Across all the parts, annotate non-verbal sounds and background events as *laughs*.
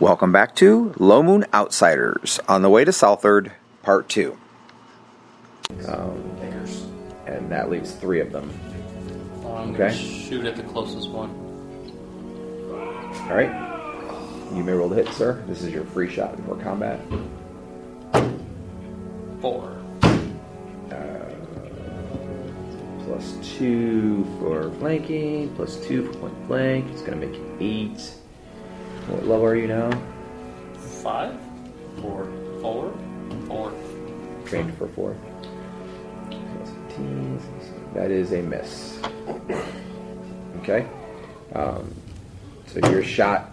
Welcome back to Low Moon Outsiders on the way to Southard, Part 2. Um, and that leaves three of them. I'm Okay. gonna shoot at the closest one. All right. You may roll the hit, sir. This is your free shot before combat. Four. Plus two for flanking, plus two for point blank. It's going to make you eight. What level are you now? Five? Four. Four? Four. Trained for four. That is a miss. Okay. Um, so your shot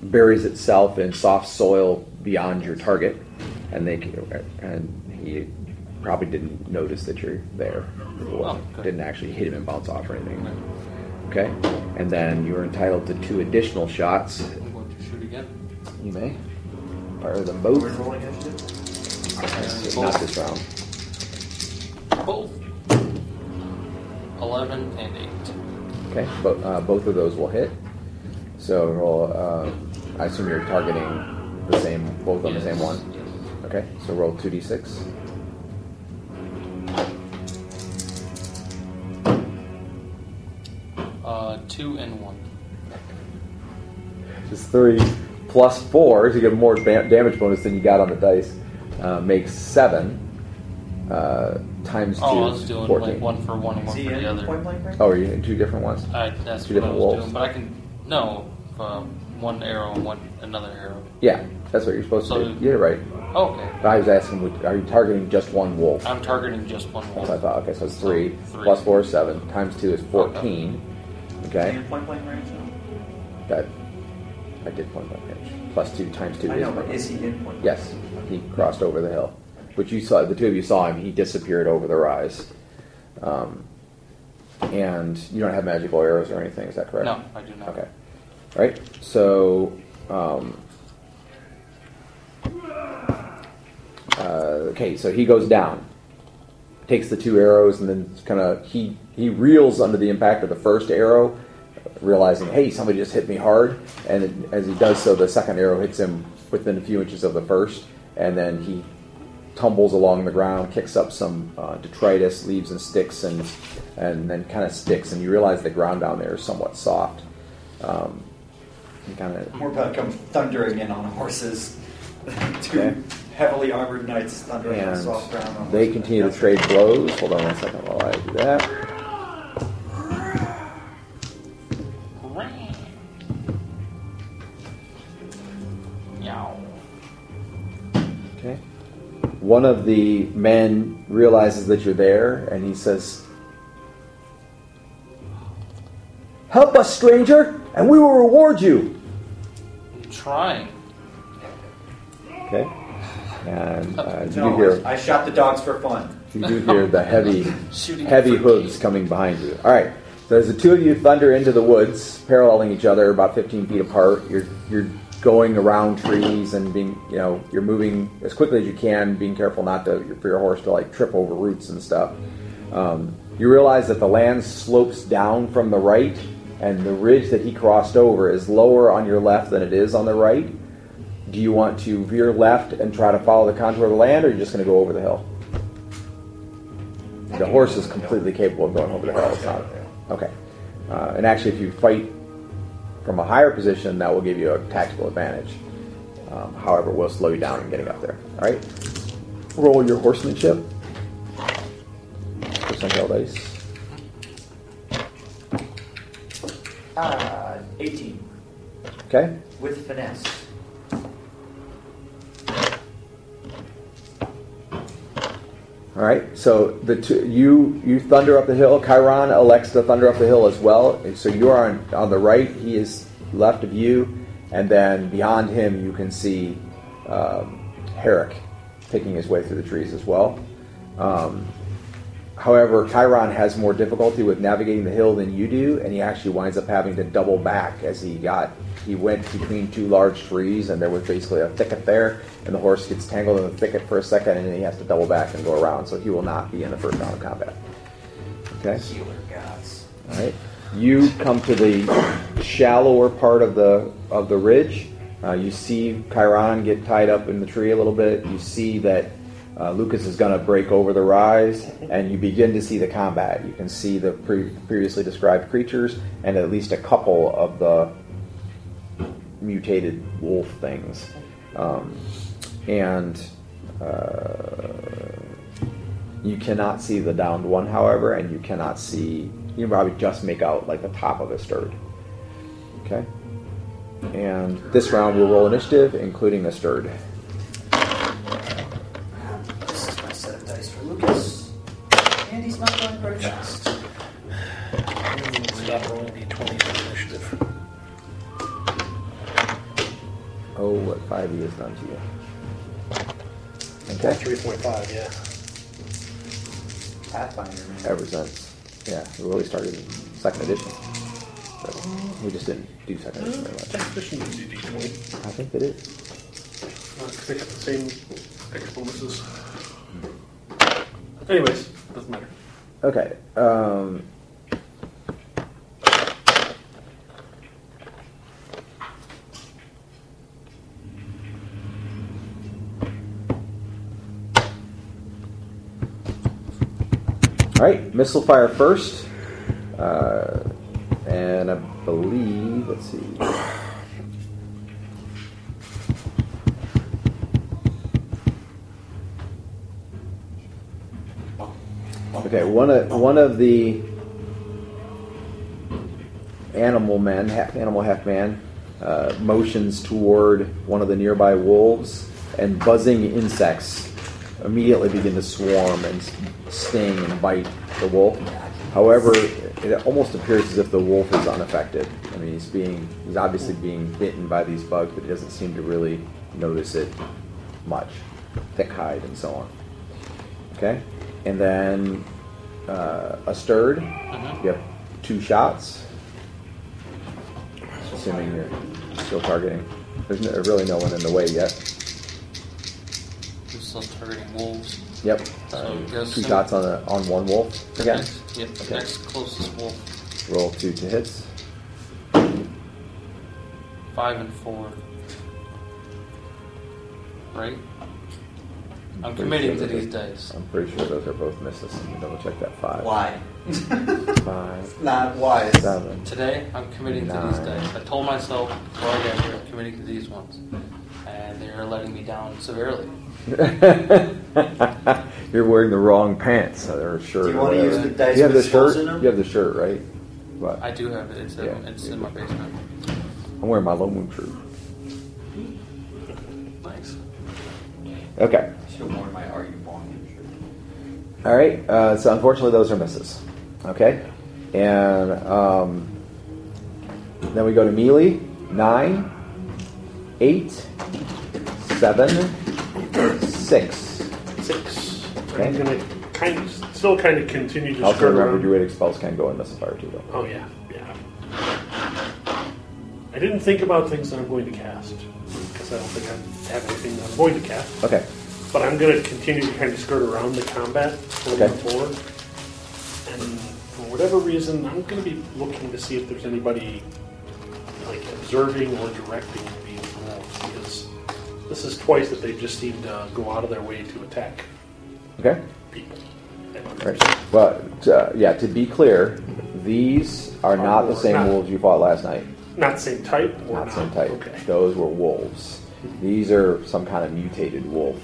buries itself in soft soil beyond your target, and they and he probably didn't notice that you're there. Well, Oh, okay. Didn't actually hit him and bounce off or anything. Okay. And then you're entitled to two additional shots. I'm going to shoot again. You may fire them both. We're rolling initiative. Not this round. Both. Eleven and eight. Okay, but uh, both of those will hit. So roll. Uh, I assume you're targeting the same, both on the same one. Okay, so roll two d six. Two and one. It's three plus four to get more ba- damage bonus than you got on the dice. Uh, makes seven uh, times two. Oh, I was doing 14. like one for one and one Is for the other. point blank range? Oh, are you in two different ones? I, that's Two what I different was wolves. doing, but I can no um, one arrow and one another arrow. Yeah, that's what you're supposed So- to do. You're right. Oh, okay, I was asking, are you targeting just one wolf? I'm targeting just one That's wolf. what I thought. Okay, so it's three. Three. Plus four is seven. Times two is fourteen. Is Okay. he point blank range? No. That I did point blank range. Plus two times two I is. know, but is he in point? blank? Yes, he crossed over the hill. But you saw the two of you saw him. He disappeared over the rise. Um, and you don't have magical arrows or anything. Is that correct? No, I do not. Okay. All right. So. Um, uh, okay, so he goes down, takes the two arrows, and then kind of he he reels under the impact of the first arrow, realizing, hey, somebody just hit me hard. And it- as he does so, the second arrow hits him within a few inches of the first, and then he tumbles along the ground, kicks up some uh, detritus, leaves and sticks, and and then kind of sticks. And you realize the ground down there is somewhat soft. Um, kind of We're about come thundering in on horses. *laughs* Two Okay. heavily armored knights thundering on soft ground. on they continue to trade blows. Hold on one second while I do that. One of the men realizes that you're there, and he says, "Help us, stranger, and we will reward you." I'm trying. Okay. And uh, *laughs* you No, do hear I shot the dogs for fun. you do hear the heavy *laughs* heavy hooves coming behind you. All right. So as the two of you thunder into the woods, paralleling each other, about 15 feet apart, you're you're going around trees and being, you know, you're moving as quickly as you can, being careful not to for your horse to like trip over roots and stuff. Um, you realize that the land slopes down from the right, and the ridge that he crossed over is lower on your left than it is on the right. Do you want to veer left and try to follow the contour of the land, or are you just going to go over the hill? The horse is completely capable of going over the hill. It's not okay. Uh, and actually, if you fight from a higher position, that will give you a tactical advantage. Um, however, it will slow you down in getting up there. All right. Roll your horsemanship. Percentile dice. Uh, 18 Okay. with finesse. All right. So the two, you you thunder up the hill. Chairon elects to thunder up the hill as well. And So you are on, on the right. He is left of you, and then beyond him you can see um, Herrick picking his way through the trees as well. Um, however, Chairon has more difficulty with navigating the hill than you do, and he actually winds up having to double back as he got he went between two large trees, and there was basically a thicket there, and the horse gets tangled in the thicket for a second, and then he has to double back and go around. So he will not be in the first round of combat. Okay. Healer gods. All right. You come to the shallower part of the of the ridge, Uh, you see Chairon get tied up in the tree a little bit. You see that uh, Lucas is going to break over the rise, and you begin to see the combat. You can see the pre- previously described creatures and at least a couple of the mutated wolf things. Um, and uh, you cannot see the downed one, however, and you cannot see. You can probably just make out like the top of Asterd. Okay. And this round we'll roll initiative, including the stirred. What 5e has done to you. Or Okay. 3.5, yeah. Pathfinder, man. Ever since. Yeah, we really started in second edition. But we just didn't do second edition very much. Second edition d20. I think it is. 'cause they got the same X bonuses. Anyways, doesn't matter. Okay. Um, all right, missile fire first, uh, and I believe. Let's see. Okay, one of one of the animal men, half animal, half man, uh, motions toward one of the nearby wolves, and buzzing insects immediately begin to swarm and sting and bite the wolf. However, it almost appears as if the wolf is unaffected. I mean, he's being he's obviously being bitten by these bugs, but he doesn't seem to really notice it much. Thick hide and so on. Okay, and then uh, Asterd. Mhm. You have two shots. Assuming you're still targeting. There's no, really no one in the way yet. I'm still targeting wolves. Yep. So Uh, two so. shots on a, on one wolf again. Next, yep, Okay. next closest wolf. Roll two to hits. Five and four. Right? I'm pretty committing sure to these they- dice. I'm pretty sure those are both misses. Let me double check that. Five. Why? Five. *laughs* Not wise. Seven. Today, I'm committing to these Nine. dice. I told myself before I got here, I'm committing to these ones. And they're letting me down severely. *laughs* You're wearing the wrong pants or shirt. Do you wanna whatever. use the dice You have the with skulls shirt. in them? You have the shirt, right? What? I do have it. It's, in, Yeah. it's in my basement. I'm wearing my Low Moon shirt. Thanks. Okay. Should have worn my Are You Bonking shirt. All right. Uh, so unfortunately, those are misses. Okay. And um, then we go to melee. Nine, eight, seven, six. Six. Okay. I'm gonna kind of, still kind of continue to Also, skirt remember, around. druidic spells can go in missile fire too, though. Oh yeah, yeah. I didn't think about things that I'm going to cast because I don't think I have anything that I'm going to cast. Okay. But I'm going to continue to kind of skirt around the combat going Okay. forward. And for whatever reason, I'm going to be looking to see if there's anybody like observing or directing these wolves because this is twice that they just seem to go out of their way to attack Okay. people. And Right. Well, t- uh, yeah. To be clear, these are not the same not. wolves you fought last night. Not same type or Not not? same type. Okay. Those were wolves. These are some kind of mutated wolf,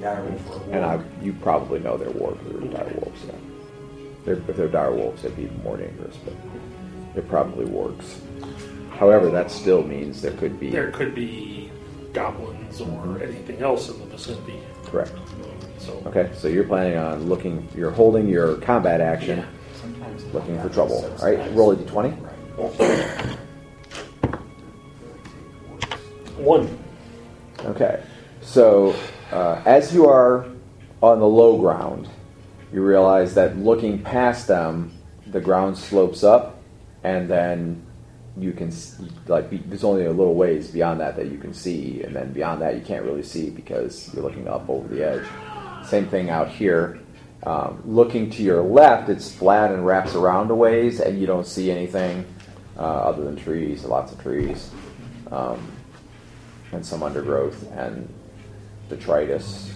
Dire wolf or and I, you probably know they're wolves. They're dire wolves. Yeah. They're, if they're dire wolves, they'd be more dangerous, but they're probably wargs. However, that still means there could be There could be goblins or anything else in the vicinity. correct. So Okay, so you're planning on looking. You're holding your combat action, Sometimes looking for trouble. All right, roll a d20. one. Okay, so uh, as you are on the low ground, you realize that looking past them, the ground slopes up, and then you can like be, there's only a little ways beyond that that you can see, and then beyond that you can't really see because you're looking up over the edge. Same thing out here. Um, looking to your left, it's flat and wraps around a ways, and you don't see anything uh, other than trees, lots of trees. Um, and some undergrowth and detritus,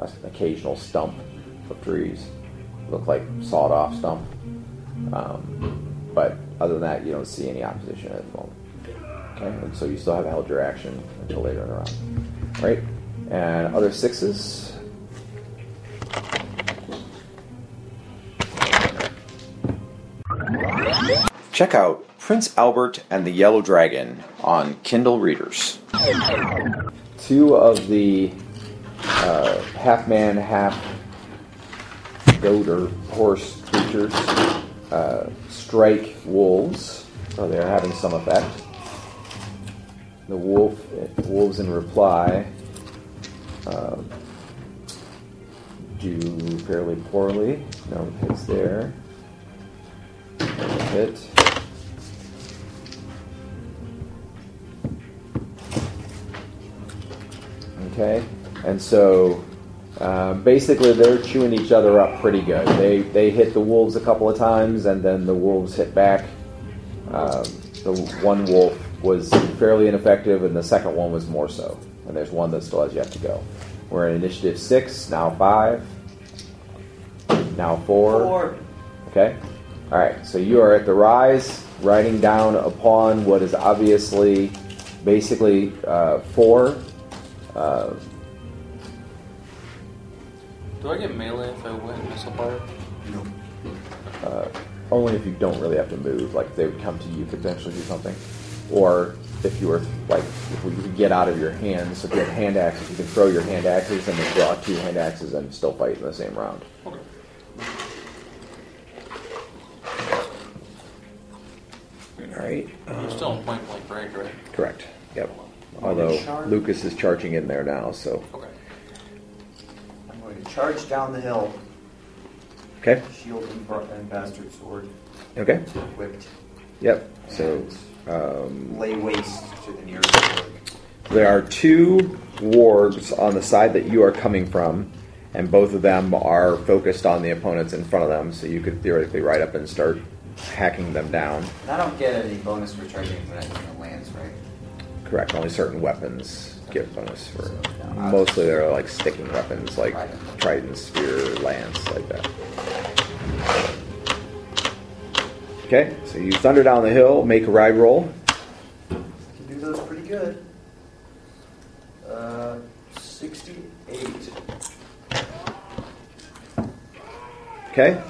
an occasional stump of trees. Look like sawed off stump. Um, but other than that, you don't see any opposition at the moment. Okay, and so you still have held your action until later in the round. Right? And other sixes. Check out Prince Albert and the Yellow Dragon on Kindle Readers. Two of the uh, half man, half goat or horse creatures uh, strike wolves, so they're having some effect. The wolf, wolves in reply, uh, do fairly poorly. No hits there. Hit. Okay, and so uh, basically they're chewing each other up pretty good. They they hit the wolves a couple of times, and then the wolves hit back. Um, the one wolf was fairly ineffective, and the second one was more so. And there's one that still has yet to go. We're in initiative six, now five, now four. Four. Okay? All right, so you are at the rise, riding down upon what is obviously basically uh, four. Uh, Do I get melee if I win missile fire? uh, only if you don't really have to move, like they would come to you potentially do something, or if you were like if you could get out of your hands. If you have hand axes, you can throw your hand axes and then draw two hand axes and still fight in the same round. Okay. All right. You're still in point blank range, right? Correct. Yep. Although Lucas is charging in there now, so Okay. I'm going to charge down the hill. okay. Shield and, and bastard sword Okay. equipped. Yep. So um, Lay waste to the nearest sword. There are two wargs on the side that you are coming from, and both of them are focused on the opponents in front of them, so you could theoretically ride up and start hacking them down. And I don't get any bonus for charging in the lands, right? Correct. Only certain weapons give bonus for. So, no, I- Mostly they're like sticking weapons, like Trident. trident, spear, lance, like that. Okay, so you thunder down the hill, make a ride roll. Can do those pretty good. Uh, 68. Okay,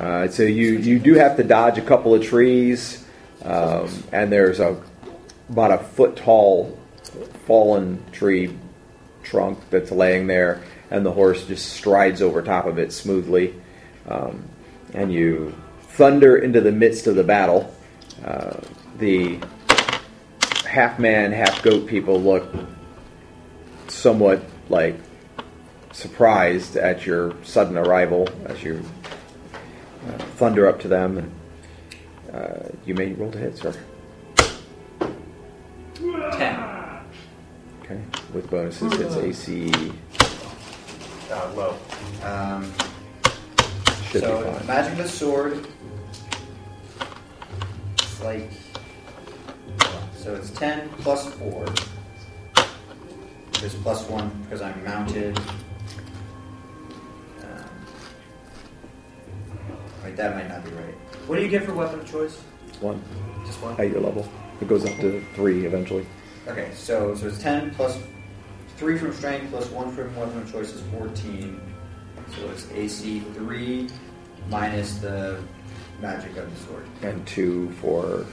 uh, so you you do have to dodge a couple of trees, um, and there's a about a foot tall fallen tree trunk that's laying there, and the horse just strides over top of it smoothly, um, and you thunder into the midst of the battle. Uh, the half man, half goat people look somewhat like surprised at your sudden arrival as you uh, thunder up to them. And, uh, you may roll to hit, sir. 10. Okay, with bonuses, it's AC Uh, low. Um, should so, be fine. imagine the sword. It's like. So it's 10 plus 4. There's plus 1 because I'm mounted. Um, wait, that might not be right. What do you get for weapon of choice? One Just one? at your level. It goes up to three eventually. Okay, so so it's ten plus three from strength plus one from weapon of choice is fourteen. So it's AC three minus the magic of the sword. and two for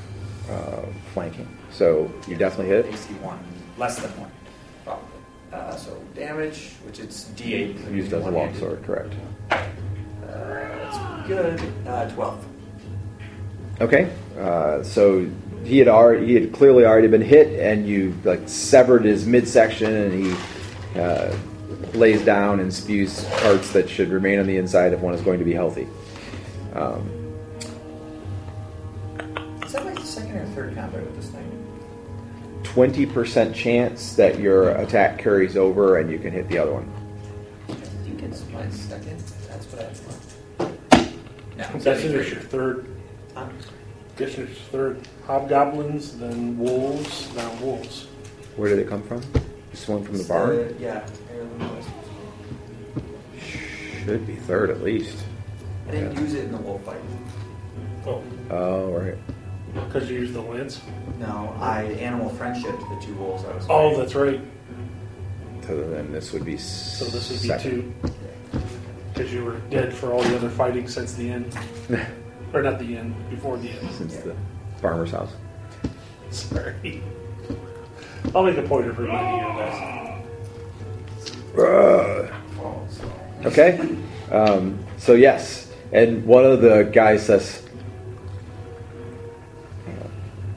uh, flanking. So you definitely hit. AC one, less than one, probably. Uh, so damage, which it's D8. 'cause I'm Used as a longsword, correct? Uh, that's good. Uh, Twelve. Okay, uh, so he had already he had clearly already been hit, and you like severed his midsection, and he uh, lays down and spews parts that should remain on the inside if one is going to be healthy. Um, Is that my second or third combat with this thing? Twenty percent chance that your attack carries over, and you can hit the other one. I think it's my second. That's what I thought. No, I'm it's guessing only it's your three. third. Huh? Guessing it's your third. Hobgoblins, then wolves, now wolves. Where did it come from? Just one from the barn? Uh, yeah. Should be third at least. I didn't Yeah. use it in the wolf fight. Oh, Oh, right. because you used the lance. No, I animal friendship to the two wolves I was. Oh, fighting. that's right. So then this would be So this would be two. Because you were dead for all the other fighting since the end. *laughs* or not the end, before the end. Since the farmer's house. Sorry. I'll make a point of reminding you of that. Ugh. Okay. Um, so yes, and one of the guys says,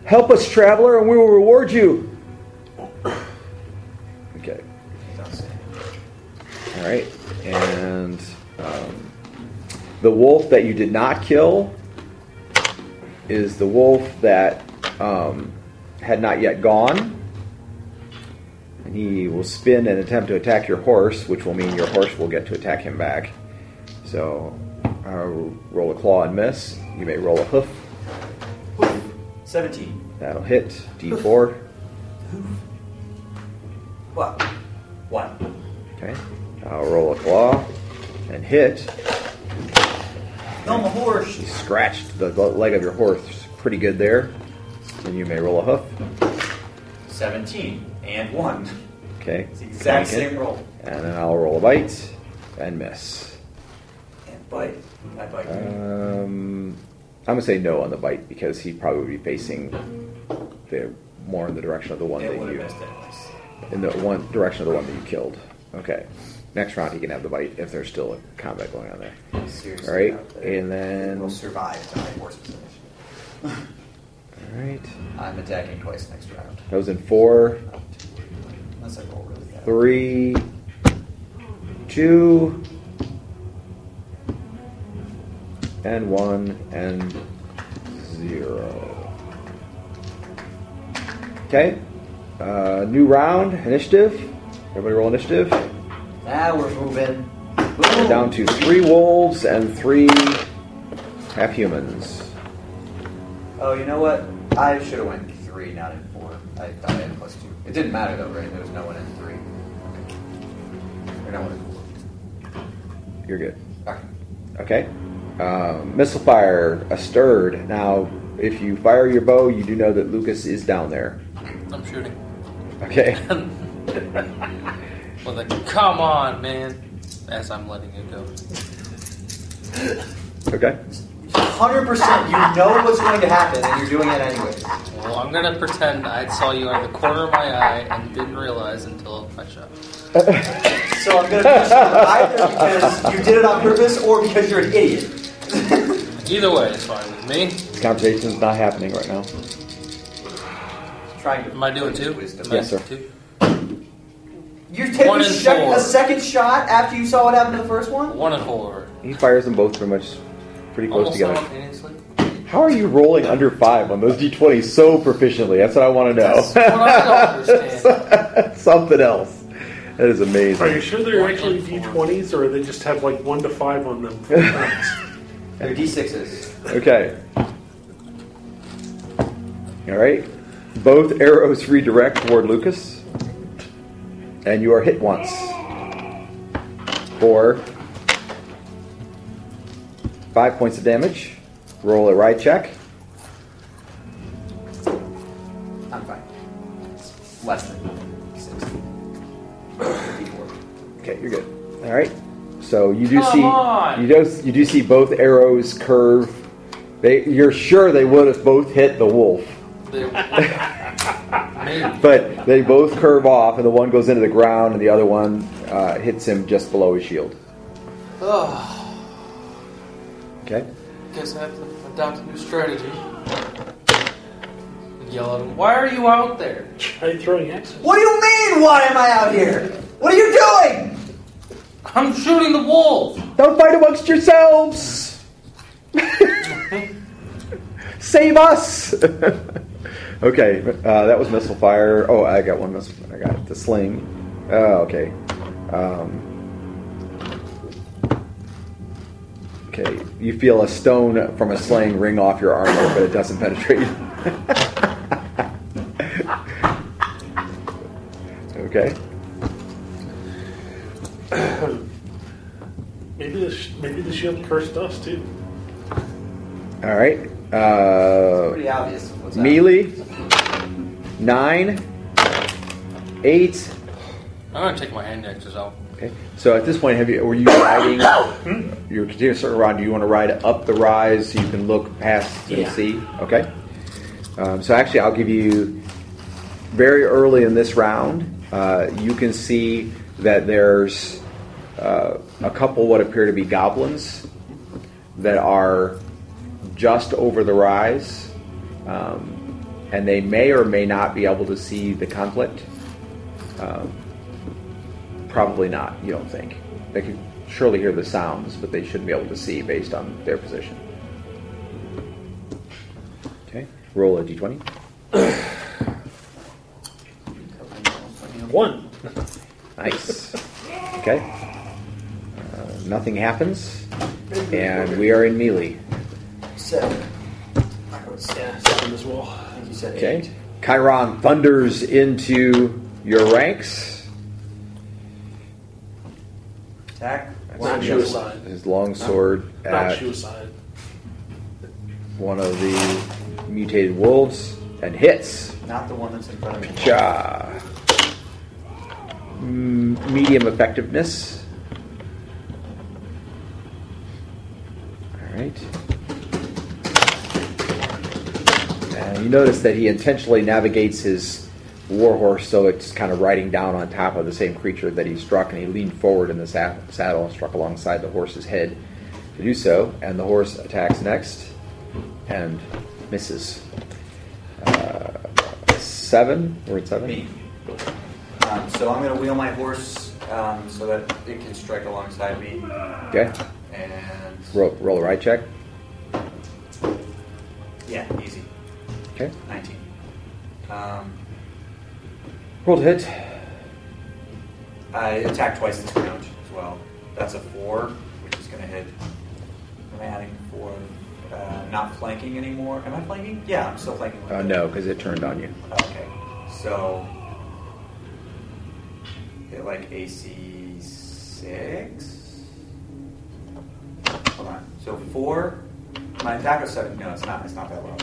"Help us, traveler, and we will reward you." Okay. All right. And um, the wolf that you did not kill is the wolf that um, had not yet gone. And he will spin and attempt to attack your horse, which will mean your horse will get to attack him back. So uh, roll a claw and miss. You may roll a hoof. Seventeen. That'll hit. D4. What? One. Okay. I'll roll a claw and hit. No, my horse. You scratched the leg of your horse pretty good there. And you may roll a hoof. Seventeen and one. Okay. It's the exact it. same roll. And then I'll roll a bite and miss. And bite. I bite. Um, I'm gonna say no on the bite because he probably would be facing the more in the direction of the one it that you missed anyways. in the one direction of the one that you killed. Okay. Next round he can have the bite if there's still a combat going on there. Seriously. All right, there. and then we'll survive my horse is finished. all right. I'm attacking twice next round. That was in four, Unless I roll really bad. three, two, and one, and zero. Okay. Uh, new round, initiative. Everybody roll initiative. Now we're moving. We're down to three wolves and three half humans. Oh, you know what? I should have went three, not in four. I thought I had plus two. It didn't matter though, right? There was no one in three. Okay. Or no one in four. You're good. Okay. Okay. Um, missile fire, Asterd. Now, if you fire your bow, you do know that Lucas is down there. I'm shooting. Okay. *laughs* *laughs* With a come on, man. As I'm letting it go. Okay. 100% you know what's going to happen and you're doing it anyway. Well, I'm gonna pretend I saw you out of the corner of my eye and didn't realize until I shot. So I'm going to push you either because you did it on purpose or because you're an idiot. Either way, it's fine with me. This conversation's not happening right now. Trying to. Am I doing two? Wisdom. Am I Yes, sir. Two? You take One a, and sec- four. a second shot after you saw what happened to the first one? One and four. He fires them both pretty much pretty close Almost together. simultaneously. How are you rolling under five on those d20s so proficiently? That's what I want to That's what I don't know. understand. *laughs* Something else. That is amazing. Are you amazing. sure they're actually D20s or they just have like 1 to 5 on them? for? *laughs* They're D6s. Okay. All right. Both arrows redirect toward Lucas, and you are hit once for five points of damage. Roll a ride check. I'm fine. It's less than 60. D4. Okay, you're good. All right. So you do Come see on! you do you do see both arrows curve. They you're sure they would have both hit the wolf. *laughs* but they both curve off, and the one goes into the ground, and the other one uh, hits him just below his shield. Ugh. Okay. Guess I have to adopt a new strategy. Yell at him. Why are you out there? Are you throwing axes. What do you mean, why am I out here? What are you doing? I'm shooting the wolf. Don't fight amongst yourselves. *laughs* Save us. *laughs* okay, uh, that was missile fire. Oh, I got one missile. I got it. The sling. Oh, okay. Um, okay, you feel a stone from a sling ring off your armor, but it doesn't penetrate. *laughs* Okay. *clears throat* Maybe the sh- maybe the shield cursed us too. All right. Uh, Pretty obvious. Melee. Nine. Eight. I'm gonna take my hand axes out. Okay. So at this point, have you were you riding? You're continuing a certain ride. Do you want to ride up the rise so you can look past and Yeah. see? Okay. Um, so actually, I'll give you very early in this round. Uh, you can see that there's uh, a couple what appear to be goblins that are just over the rise, um, and they may or may not be able to see the conflict. Um, Probably not, you don't think. They could surely hear the sounds, but they shouldn't be able to see based on their position. Okay, roll a d20. One. Nice. Okay. Uh, nothing happens, and we are in melee. Seven. I wrote seven. Seven as well. I think you said Okay. eight. Chairon thunders into your ranks. Attack. Not Yes. suicide. His long sword Not at suicide. one of the mutated wolves and hits. Not the one that's in front of me. Ja. Mm, Medium effectiveness. All right. And you notice that he intentionally navigates his warhorse so it's kind of riding down on top of the same creature that he struck, and he leaned forward in the sa- saddle and struck alongside the horse's head to do so. And the horse attacks next and misses. Uh, seven. We're at seven. Me. Um, so I'm going to wheel my horse um, so that it can strike alongside me. Okay. And Roll, roll a right check. yeah, easy. Okay. 19. Um, Roll to hit. I attack twice this round as well. That's a four, which is going to hit. I'm I adding four? Uh, not flanking anymore. Am I flanking? Yeah, I'm still flanking. Uh, no, because it turned on you. Okay, so hit like AC six. Hold on. So four. My attack was seven. No, it's not. It's not that low.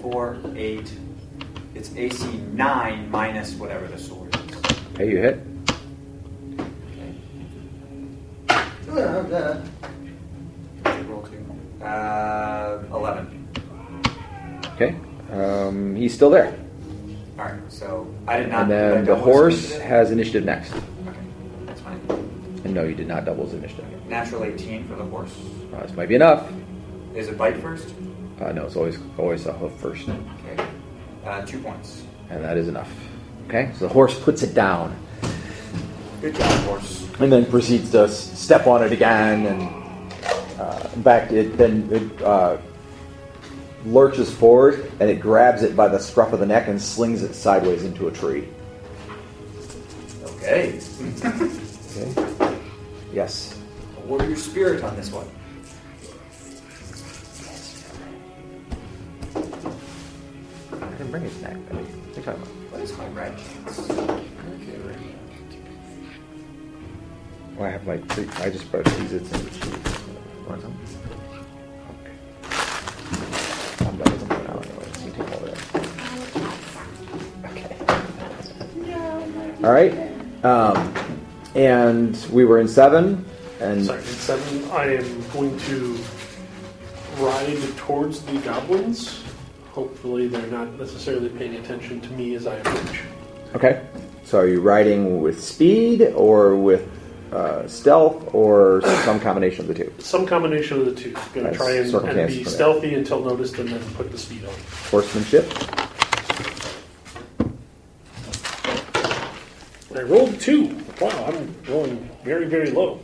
Four, eight. It's AC nine minus whatever the sword is. Hey, you hit. Okay. Roll two. Uh, eleven. Okay. Um, he's still there. All right. So I did not. And then the horse has initiative next. Okay, that's fine. And no, you did not double his initiative. Natural eighteen for the horse. Uh, this might be enough. Is it bite first? Uh, no, it's always always a hoof first, Okay. Uh, two points. and that is enough. Okay, so the horse puts it down Good job, horse. and then proceeds to step on it again, and uh, in fact, it then it uh, lurches forward and it grabs it by the scruff of the neck and slings it sideways into a tree. Okay. *laughs* Okay. Yes. your spirit on this one. Bring a snack. What are you talking about? What is my red chance? Well, I have my. I just brought these. It's in the cheese. Want some? Okay. I'm done with them now anyway. So you take all that. Okay. All right. Um, and we were in seven, and Second seven. I am going to ride towards the goblins. Hopefully, they're not necessarily paying attention to me as I approach. okay. So are you riding with speed or with uh, stealth or some combination of the two? Some combination of the two. Going to try and, and be for that. stealthy until noticed, and then put the speed on. Horsemanship. I rolled two. Wow, I'm rolling very, very low.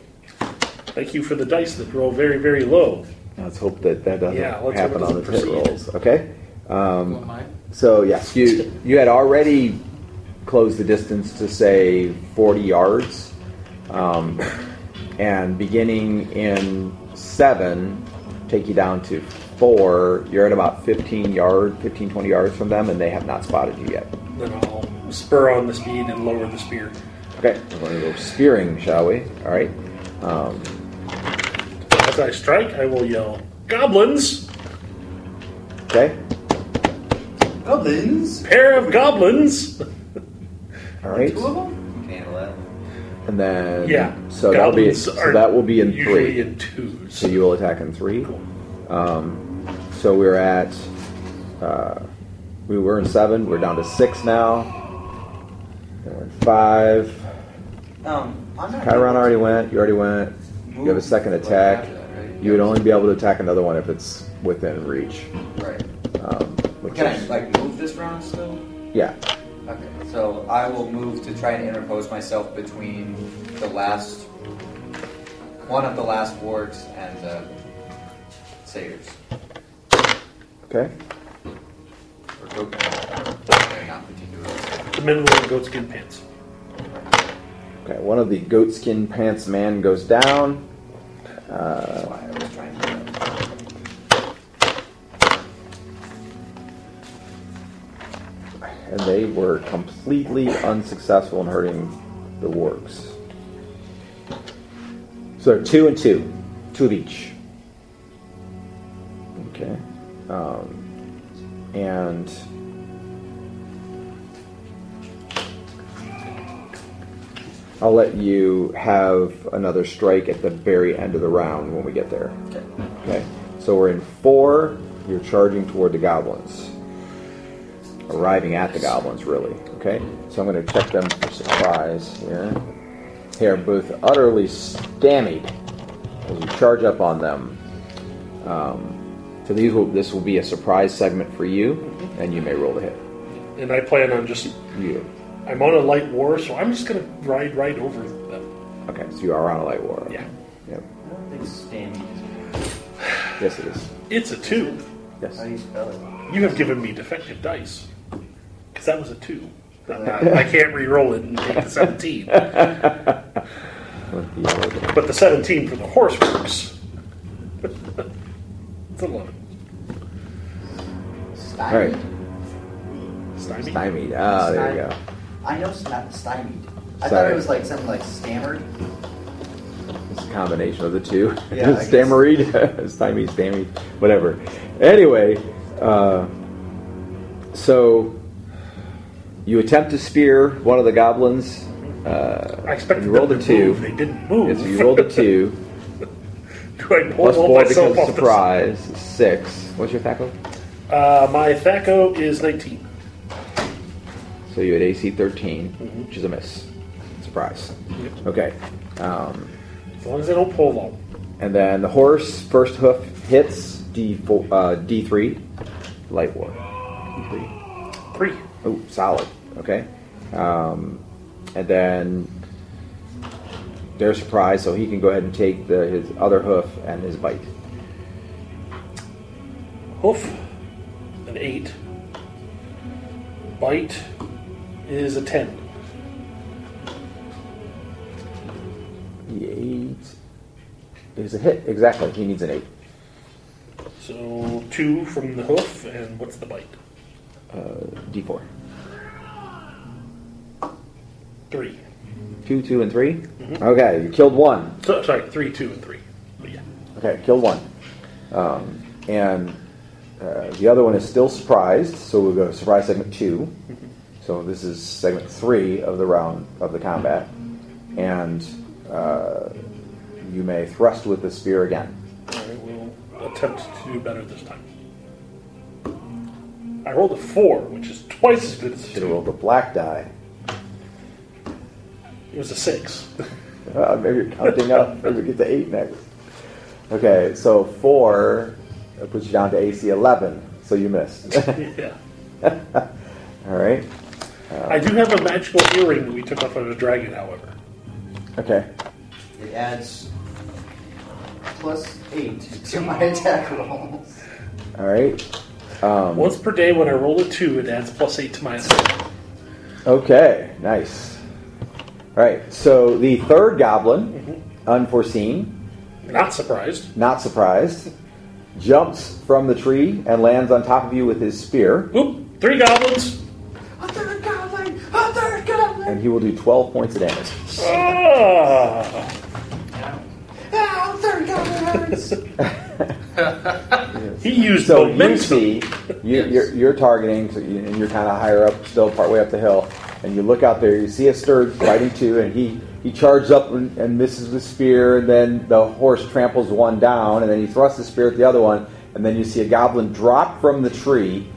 Thank you for the dice that roll very, very low. Let's hope that that doesn't Yeah, happen on the proceed. rolls. Okay. Um, So yes, you you had already closed the distance to say 40 yards, um, and beginning in seven, take you down to four. You're at about 15 yard, 15 20 yards from them, and they have not spotted you yet. Then I'll spur on the speed and lower the spear. Okay, we're going to go spearing, shall we? All right. Um, As I strike, I will yell, "Goblins! okay. Goblins. Pair of goblins!" *laughs* All right. Two of them. Handle that. And then Yeah. So that'll be goblins so are that will be in usually three. in twos. So you will attack in three. Cool. Um, so we're at uh, we were in seven. We're down to six now. And we're in five. Um, I'm not. Chairon already went. You already went. You have a second attack. After that, right? You would only be able to attack another one if it's within reach. Right. Um, which Can I like move this round still? yeah. Okay. So I will move to try and interpose myself between the last one of the last wargs and the satyrs. Okay. Or goat. Not particularly. The men wearing goatskin pants. Okay. One of the goatskin pants man goes down. Uh, and they were completely unsuccessful in hurting the wargs. So two and two, two of each. Okay, um, and I'll let you have another strike at the very end of the round when we get there. Okay. Okay, so we're in four. You're charging toward the goblins. Arriving at the goblins, really. Okay, so I'm going to check them for surprise here. They are both utterly stymied as you charge up on them. Um, so these will this will be a surprise segment for you, and you may roll the hit. And I plan on just. You. I'm on a light war, so I'm just gonna ride right over them. Okay, so you are on a light war. Yeah. Yep. I don't think standing is. Yes, it is. It's a two. Yes. How do you spell it? You have given me defective dice. Because that was a two. I can't re-roll it and take a 17. With the other- But the 17 for the horse works. it's 11. All right. Stymied. Stymied? Stymied. Ah, there you go. I know it's not stymied. I thought Sorry. it was like something like stammered. It's a combination of the two. Yeah, I guess. Stymied, *laughs* stymied, whatever. Anyway, uh, so you attempt to spear one of the goblins. Uh, I expected you rolled a two. move. They didn't move. Yes, you rolled a two. *laughs* Do I pull Plus four myself becomes off surprise. Six. What's your THACO? Uh, my THACO is 19. So you had AC 13, Mm-hmm. which is a miss. Surprise. Okay. Um, As long as they don't pull them. and then the horse first hoof hits D4, uh, D3. Light war. D3. Three. Oh, solid. Okay. Um, and then they're surprised, so he can go ahead and take the, his other hoof and his bite. Hoof, an 8. Bite is a 10. The eight is a hit. Exactly. He needs an eight. So 2 from the hoof, and what's the bite? Uh, D4. 3. Two, two, and 3 Okay, you killed one. So, sorry, 3, 2, and 3. But yeah. Okay, killed one. Um, and uh, the other one is still surprised, so we'll go to surprise segment 2 So this is segment three of the round of the combat, and uh, you may thrust with the spear again. I will attempt to do better this time. I rolled a 4, which is twice as good as a Should have 2. rolled a black die. It was a 6. *laughs* Uh, maybe you're counting up. *laughs* Maybe we get to eight next. Okay, so four puts you down to AC eleven. So you missed. *laughs* yeah. All right. I do have a magical earring that we took off of a dragon, however. Okay. It adds plus eight to my attack rolls. All right. Um, Once per day, when I roll a 2, it adds plus 8 to my attack. Okay. Nice. All right. So the third goblin, unforeseen, Not surprised. not surprised, jumps from the tree and lands on top of you with his spear. Whoop! Three goblins! A third goblin! A and he will do 12 points of damage. Ah! Ah, third goblin hurts. *laughs* *laughs* He used So you momentum. see, you, Yes. you're, you're targeting, so you, and you're kind of higher up, still part way up the hill, and you look out there. You see Asterd fighting two, and he he charges up and, and misses the spear, and then the horse tramples one down, and then he thrusts the spear at the other one, and then you see a goblin drop from the tree,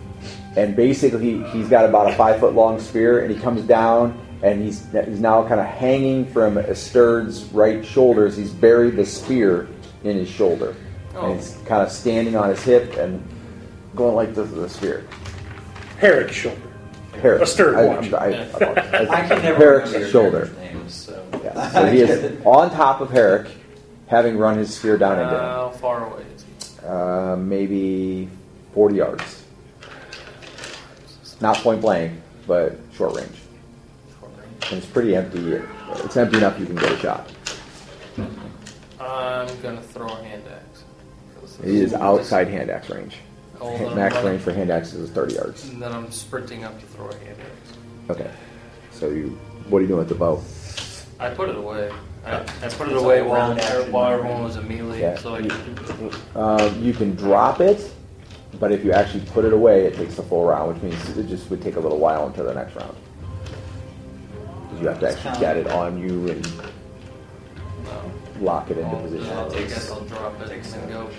and basically he's got about a five foot long spear, and he comes down. And he's, he's now kind of hanging from Asterd's right shoulders. He's buried the spear in his shoulder. Oh. And he's kind of standing on his hip and going like this with the spear. Herrick's shoulder. Herrick. Asterd, I- watch. I- I- I can never Herrick's remember shoulder. names, so. Yeah. So he is on top of Herrick, having run his spear down into him. How far away is he? Uh, maybe 40 yards. Not point blank, but short range. And it's pretty empty. It's empty enough you can get a shot. I'm gonna throw a hand axe. This He is outside hand axe range. Then Max running- range for hand axes is 30 yards. And then I'm sprinting up to throw a hand axe. Okay. So you, what are you doing with the bow? I put it away. I, I put it away while, round while everyone was a melee, Yeah. so I could. Uh, you can drop it, but if you actually put it away, it takes the full round, which means it just would take a little while until the next round. Because you have to actually get it on you and No. lock it into I'll- position. I'll- I guess I'll drop it Takes and go.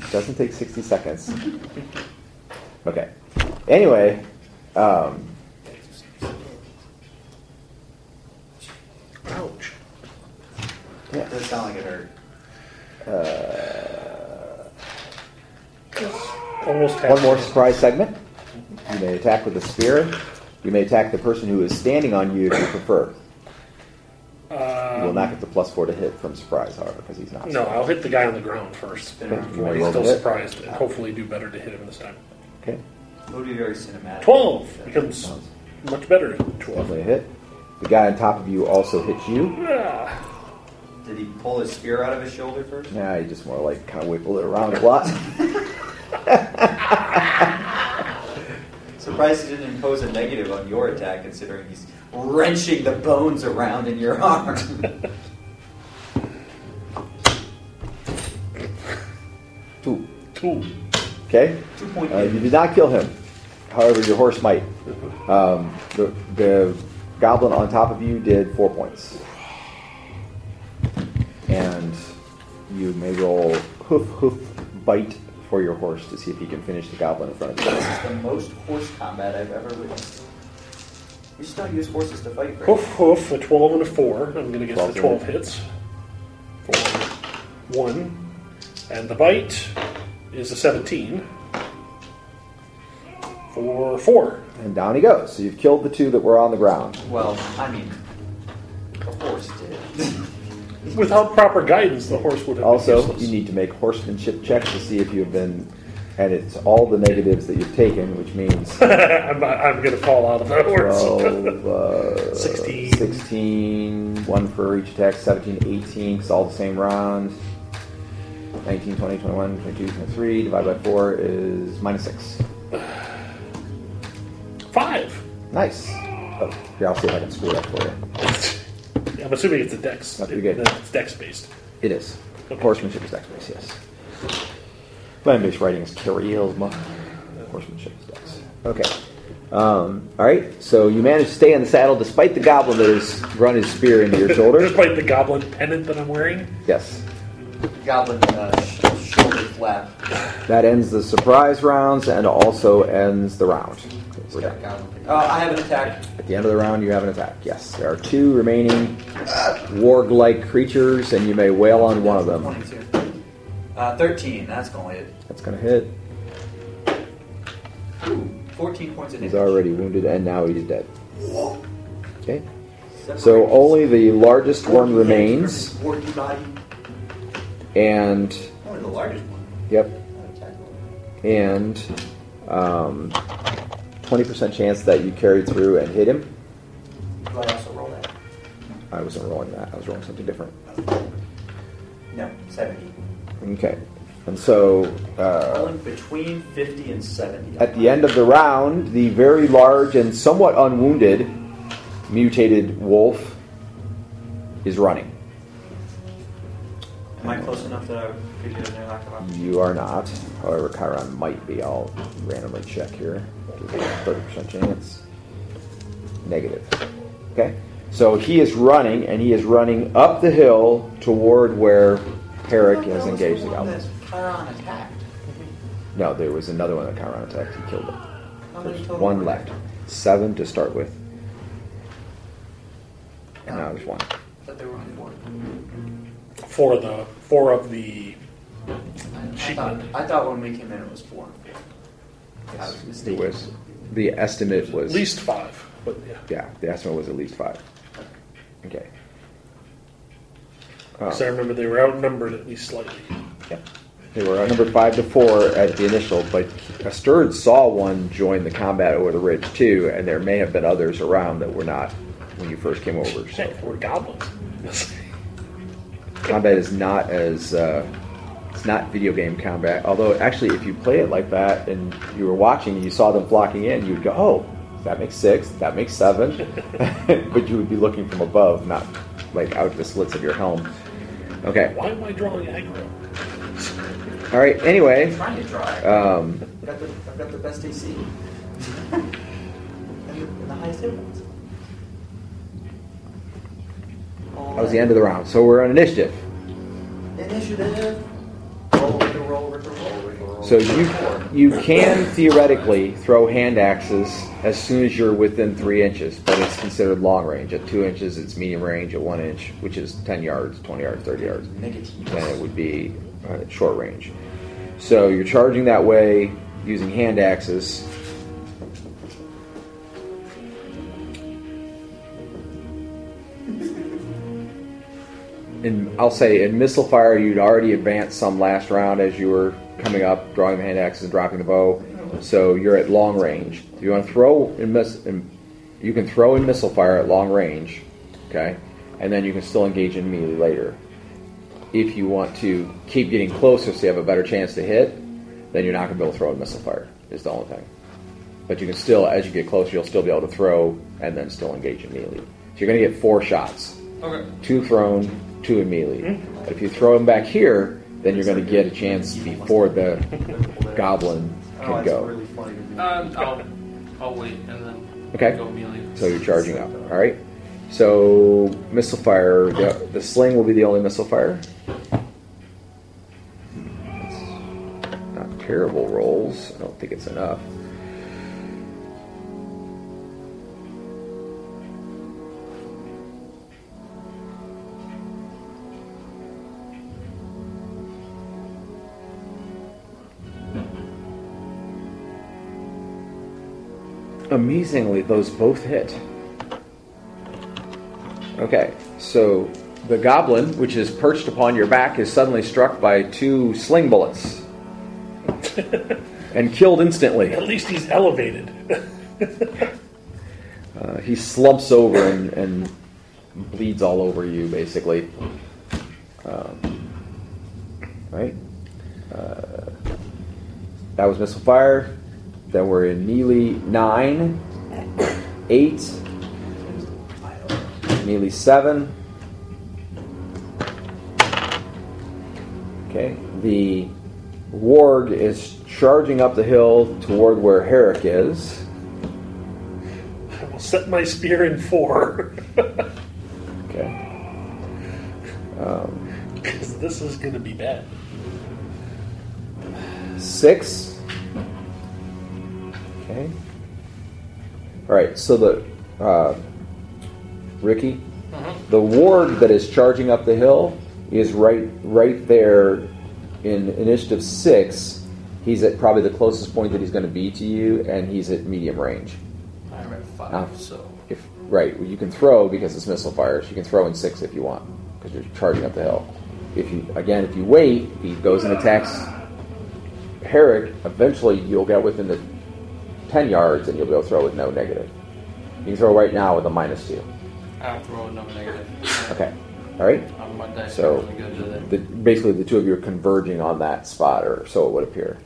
60 seconds. Doesn't take 60 seconds. Okay. Anyway, um, Ouch. yeah. Does sound like it hurt. Uh, Almost. One more surprise segment. You may attack with a spear. You may attack the person who is standing on you if you prefer. You will Um, not get the plus four to hit from surprise, however, because he's not. no, I'll hit the guy on the ground first. Okay. Before he's still to hit. surprised, and hopefully do better to hit him this time. Okay. It would be very cinematic. 12 becomes much better. 12. Definitely a hit. The guy on top of you also hits you. Ah, Did he pull his spear out of his shoulder first? Nah, he just more like kind of wiggled it around a lot. *laughs* Surprised he didn't impose a negative on your attack, considering he's wrenching the bones around in your arm. *laughs* Two. two. Okay. Two point Uh, you did not kill him. However, your horse might. Um, the, the goblin on top of you did four points. And you may roll hoof hoof bite for your horse to see if he can finish the goblin in front of you. This is the most horse combat I've ever witnessed. We just don't use horses to fight. Right? Hoof, hoof, a 12 and a 4. I'm going to guess 12 the 12 hits. For 1. And the bite is a 17. For 4. And down he goes. So you've killed the two that were on the ground. Well, I mean, the horse did. Without proper guidance, the horse would have Also, been useless. you need to make horsemanship checks to see if you've been, and it's all the negatives that you've taken, which means *laughs* I'm, I'm going to fall out of that horse. 12, uh, *laughs* 16. 16, one for each attack, 17, 18, because all the same rounds. 19, 20, 21, 22, 23, divided by 4 is minus 6. 5. Nice. Oh, here, I'll see if I can screw it up for you. *laughs* I'm assuming it's a dex. That'd be good. It's dex based. It is. Okay. Horsemanship is dex based, yes. Land based writing is charisma. Horsemanship is. Okay. Um, all right. So you managed to stay in the saddle despite the goblin that has run his spear into your shoulder. Despite the goblin pennant that I'm wearing. Yes. Goblin uh, shoulder flap. That ends the surprise rounds and also ends the round. We're done. Uh, I have an attack. At the end of the round, you have an attack. Yes, there are two remaining warg-like creatures, and you may wail on one of them. 22. Uh, 13. That's going to hit. That's going to hit. Ooh, 14 points of He's already wounded, and now he's dead. Okay. So only the largest one remains, body. and Only the largest one. yep, Not attack roll. and um, 20% chance that you carried through and hit him. Do I also roll that? I wasn't rolling that. I was rolling something different. No, 70. Okay. And so, uh, between 50 and 70. at the end of the round, the very large and somewhat unwounded mutated wolf is running. Am I close enough that I could get an interactive option? You are not. However, Chairon might be. I'll randomly check here. Give you a 30% chance. Negative. Okay? So he is running, and he is running up the hill toward where Herrick has engaged the goblins. Chairon attacked. No, there was another one that Chairon attacked. He killed him. How many There's total one were left. Seven to start with. And now there's one. But there were four. Four of the four of the I, I, thought. I thought when we came in it was four and four. I was It was the estimate was at least five. But yeah. yeah. The estimate was at least five. Okay. Oh. Because I remember they were outnumbered at least slightly. They were outnumbered five to four at the initial, but Asterd saw one join the combat over the ridge too, and there may have been others around that were not when you first came over. So Heck, we're goblins. *laughs* combat is not as uh, it's not video game combat. Although actually, if you play it like that and you were watching and you saw them flocking in, you'd go, "Oh, that makes six, that makes seven. *laughs* but you would be looking from above, not like out the slits of your helm. Okay. Why am I drawing aggro? All right. Anyway, I'm trying to try. um, I've, got the, I've got the best AC. and, the, and the highest hit points. that was the end of the round. So we're on initiative. Initiative. Roll roll roll roll. So you you can theoretically throw hand axes as soon as you're within three inches, but it's considered long range. At two inches, it's medium range. At one inch, which is ten yards, twenty yards, thirty yards, then it would be uh, short range. So you're charging that way using hand axes. And I'll say in missile fire, you'd already advanced some last round as you were coming up, drawing the hand axes and dropping the bow. So you're at long range. If you want to throw in, miss, in you can throw in missile fire at long range, okay, and then you can still engage in melee later. If you want to keep getting closer so you have a better chance to hit, then you're not going to be able to throw in missile fire. Is the only thing. But you can still, as you get closer, you'll still be able to throw and then still engage in melee. So you're going to get four shots Okay. two thrown, two in melee. Mm-hmm. But if you throw them back here, then you're going to get a chance before the goblin *laughs* Oh, can it's go. really funny. Um, I'll, I'll wait and then Okay. go melee. So you're charging up. All right. So missile fire. The, the sling will be the only missile fire. Not terrible rolls. I don't think it's enough. Amazingly, those both hit. Okay, so the goblin, which is perched upon your back, is suddenly struck by two sling bullets *laughs* and killed instantly. At least he's elevated. *laughs* Uh, he slumps over and, and bleeds all over you, basically. Um, right? Uh, that was missile fire. Then we're in Neely nine, eight, Neely seven. Okay, the warg is charging up the hill toward where Herrick is. I will set my spear in four. Okay. Um, *laughs* Because this is going to be bad. six. Okay. All right. So the uh, Ricky, the warg that is charging up the hill is right right there in initiative six. He's at probably the closest point that he's going to be to you, and he's at medium range. I'm at five, so If right, well, you can throw because it's missile fire. So you can throw in six if you want because you're charging up the hill. If you again, if you wait, he goes and attacks Herrick. Eventually, you'll get within the ten yards, and you'll be able to throw with no negative. You can throw right now with a minus two. I'll throw no negative. Okay, all right. Um, my dice So, really. The basically the two of you are converging on that spot, or so it would appear.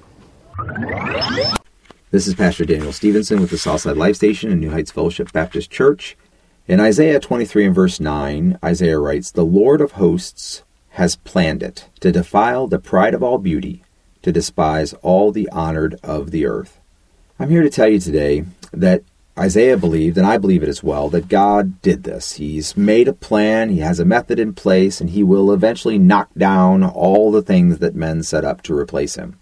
This is Pastor Daniel Stevenson with the Southside Life Station in New Heights Fellowship Baptist Church. In Isaiah 23 and verse 9, Isaiah writes, The Lord of hosts has planned it, to defile the pride of all beauty, to despise all the honored of the earth. I'm here to tell you today that Isaiah believed, and I believe it as well, that God did this. He's made a plan, he has a method in place, and he will eventually knock down all the things that men set up to replace him.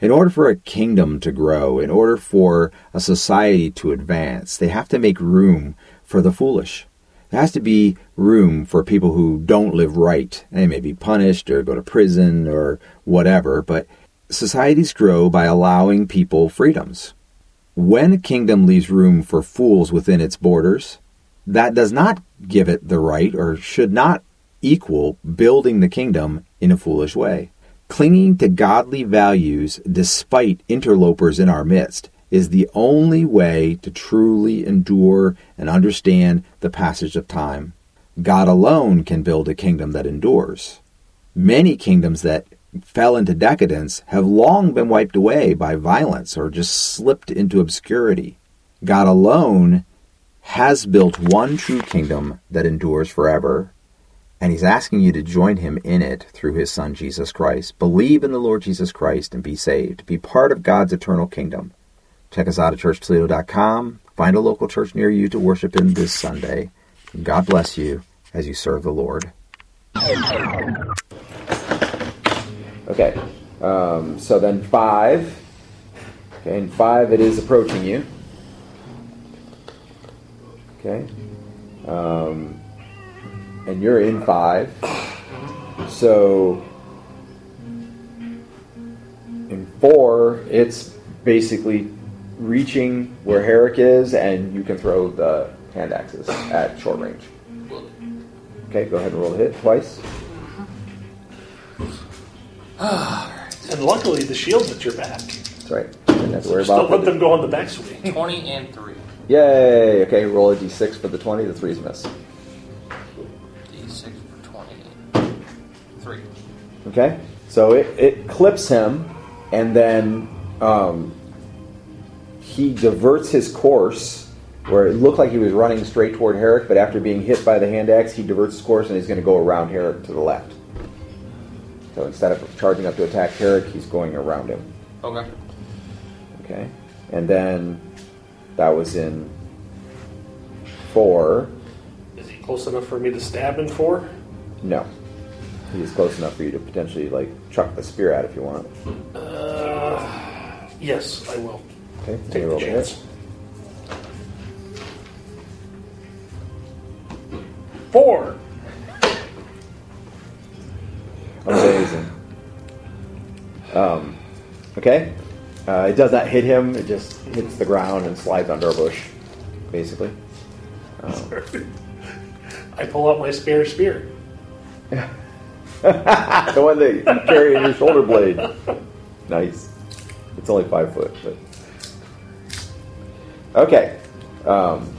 In order for a kingdom to grow, in order for a society to advance, they have to make room for the foolish. There has to be room for people who don't live right. They may be punished or go to prison or whatever, but societies grow by allowing people freedoms. When a kingdom leaves room for fools within its borders, that does not give it the right or should not equal building the kingdom in a foolish way. Clinging to godly values despite interlopers in our midst is the only way to truly endure and understand the passage of time. God alone can build a kingdom that endures. Many kingdoms that fell into decadence have long been wiped away by violence or just slipped into obscurity. God alone has built one true kingdom that endures forever, and He's asking you to join Him in it through His Son Jesus Christ. Believe in the Lord Jesus Christ and be saved. Be part of God's eternal kingdom. Check us out at churchtoledo.com. Find a local church near you to worship in this Sunday. God bless you as you serve the Lord. Okay, um, so then five. Okay, and five, it is approaching you. Okay, um, and you're in five. So in four, it's basically reaching where Herrick is, and you can throw the hand axes at short range. Okay, go ahead and roll a hit twice. And luckily, the shield's at your back. That's right. Didn't have to worry Just don't let them go on the backswing. 20 and 3. Yay! Okay, roll a d6 for the 20. The 3 is miss. D6 for 20. 3. Okay? So it, it clips him, and then um, he diverts his course where it looked like he was running straight toward Herrick, but after being hit by the hand axe, he diverts his course and he's going to go around Herrick to the left. So instead of charging up to attack Herrick, he's going around him. Okay. Okay? And then that was in four. Is he close enough for me to stab in for? No. He is close enough for you to potentially like chuck the spear at if you want. Uh, yes, I will. Okay, Take you the roll hit. chance. Four. Um, okay. Uh, it does not hit him. It just hits the ground and slides under a bush, basically. Um, *laughs* I pull out my spare spear. *laughs* the one that you carry in your shoulder blade. Nice. It's only five foot, but okay. Um,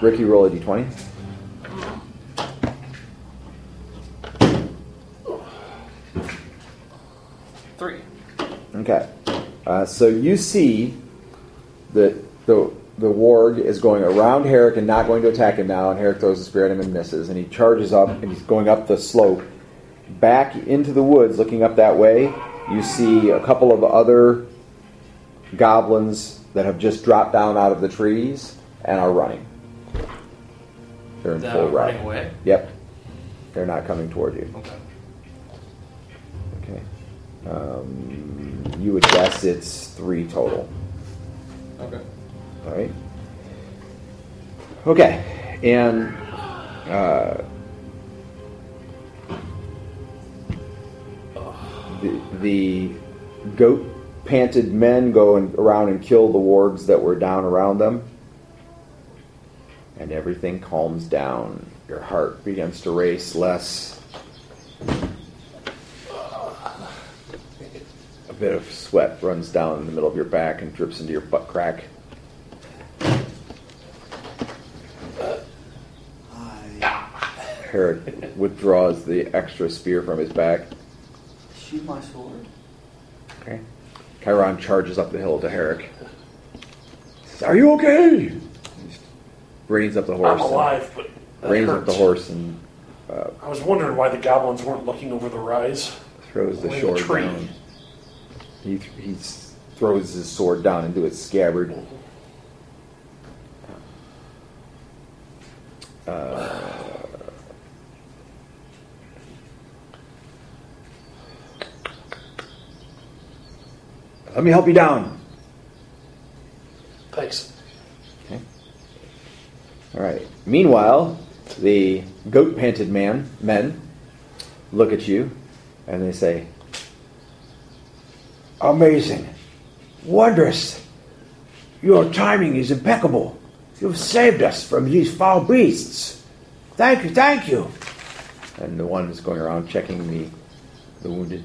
Ricky, roll a d20. Okay. Uh, so you see that the the warg is going around Herrick and not going to attack him now, and Herrick throws a spear at him and misses, and he charges up and he's going up the slope back into the woods, looking up that way. You see a couple of other goblins that have just dropped down out of the trees and are running. They're in full run. running away. Yep. They're not coming toward you. Okay. Um, you would guess it's three total. Okay. All right. Okay, and uh, the, the goat panted men go and, around and kill the wargs that were down around them, and everything calms down. Your heart begins to race less. Bit of sweat runs down in the middle of your back and drips into your butt crack. Herrick withdraws the extra spear from his back. Sheath my sword. Okay. Chairon charges up the hill to Herrick. Says, Are you okay? He reins up the horse. I'm alive, but that Reins up the horse and uh, I was wondering why the goblins weren't looking over the rise. throws the Like a sword tree. down. He, he throws his sword down into its scabbard. Uh, let me help you down. Thanks. Okay. All right. Meanwhile, the goat-panted man men look at you, and they say, "Amazing, wondrous! Your timing is impeccable. You've saved us from these foul beasts. Thank you, thank you." And the one is going around checking the the wounded.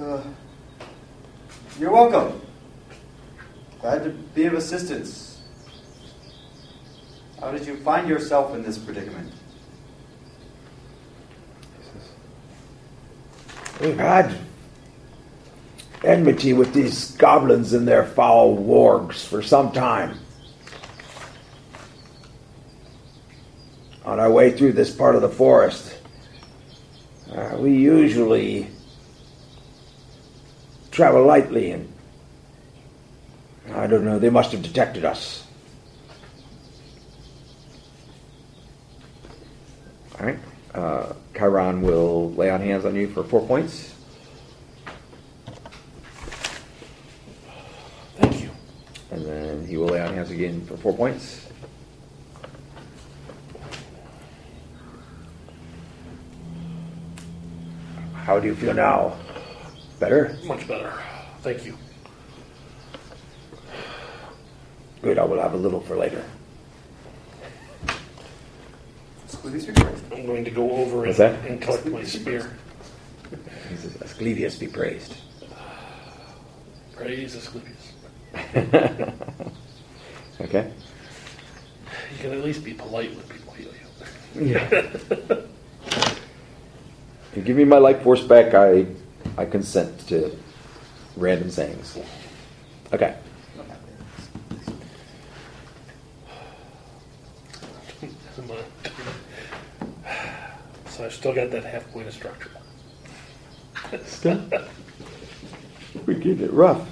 Uh, you're welcome. Glad to be of assistance. How did you find yourself in this predicament? We've had enmity with these goblins and their foul wargs for some time. On our way through this part of the forest, uh, we usually travel lightly and I don't know, they must have detected us. All right. Uh, Chairon will lay on hands on you for four points. Thank you. And then he will lay on hands again for four points. How do you feel now? Better? Much better. Thank you. Good, I will have a little for later. Please be praised. I'm going to go over and, that? and collect my spear. He says, Asclepius be praised. Praise Asclepius. *laughs* okay? You can at least be polite when people heal you. Yeah. *laughs* you give me my life force back, I, I consent to random sayings. Okay. so I've still got that half point of structure. We get it rough.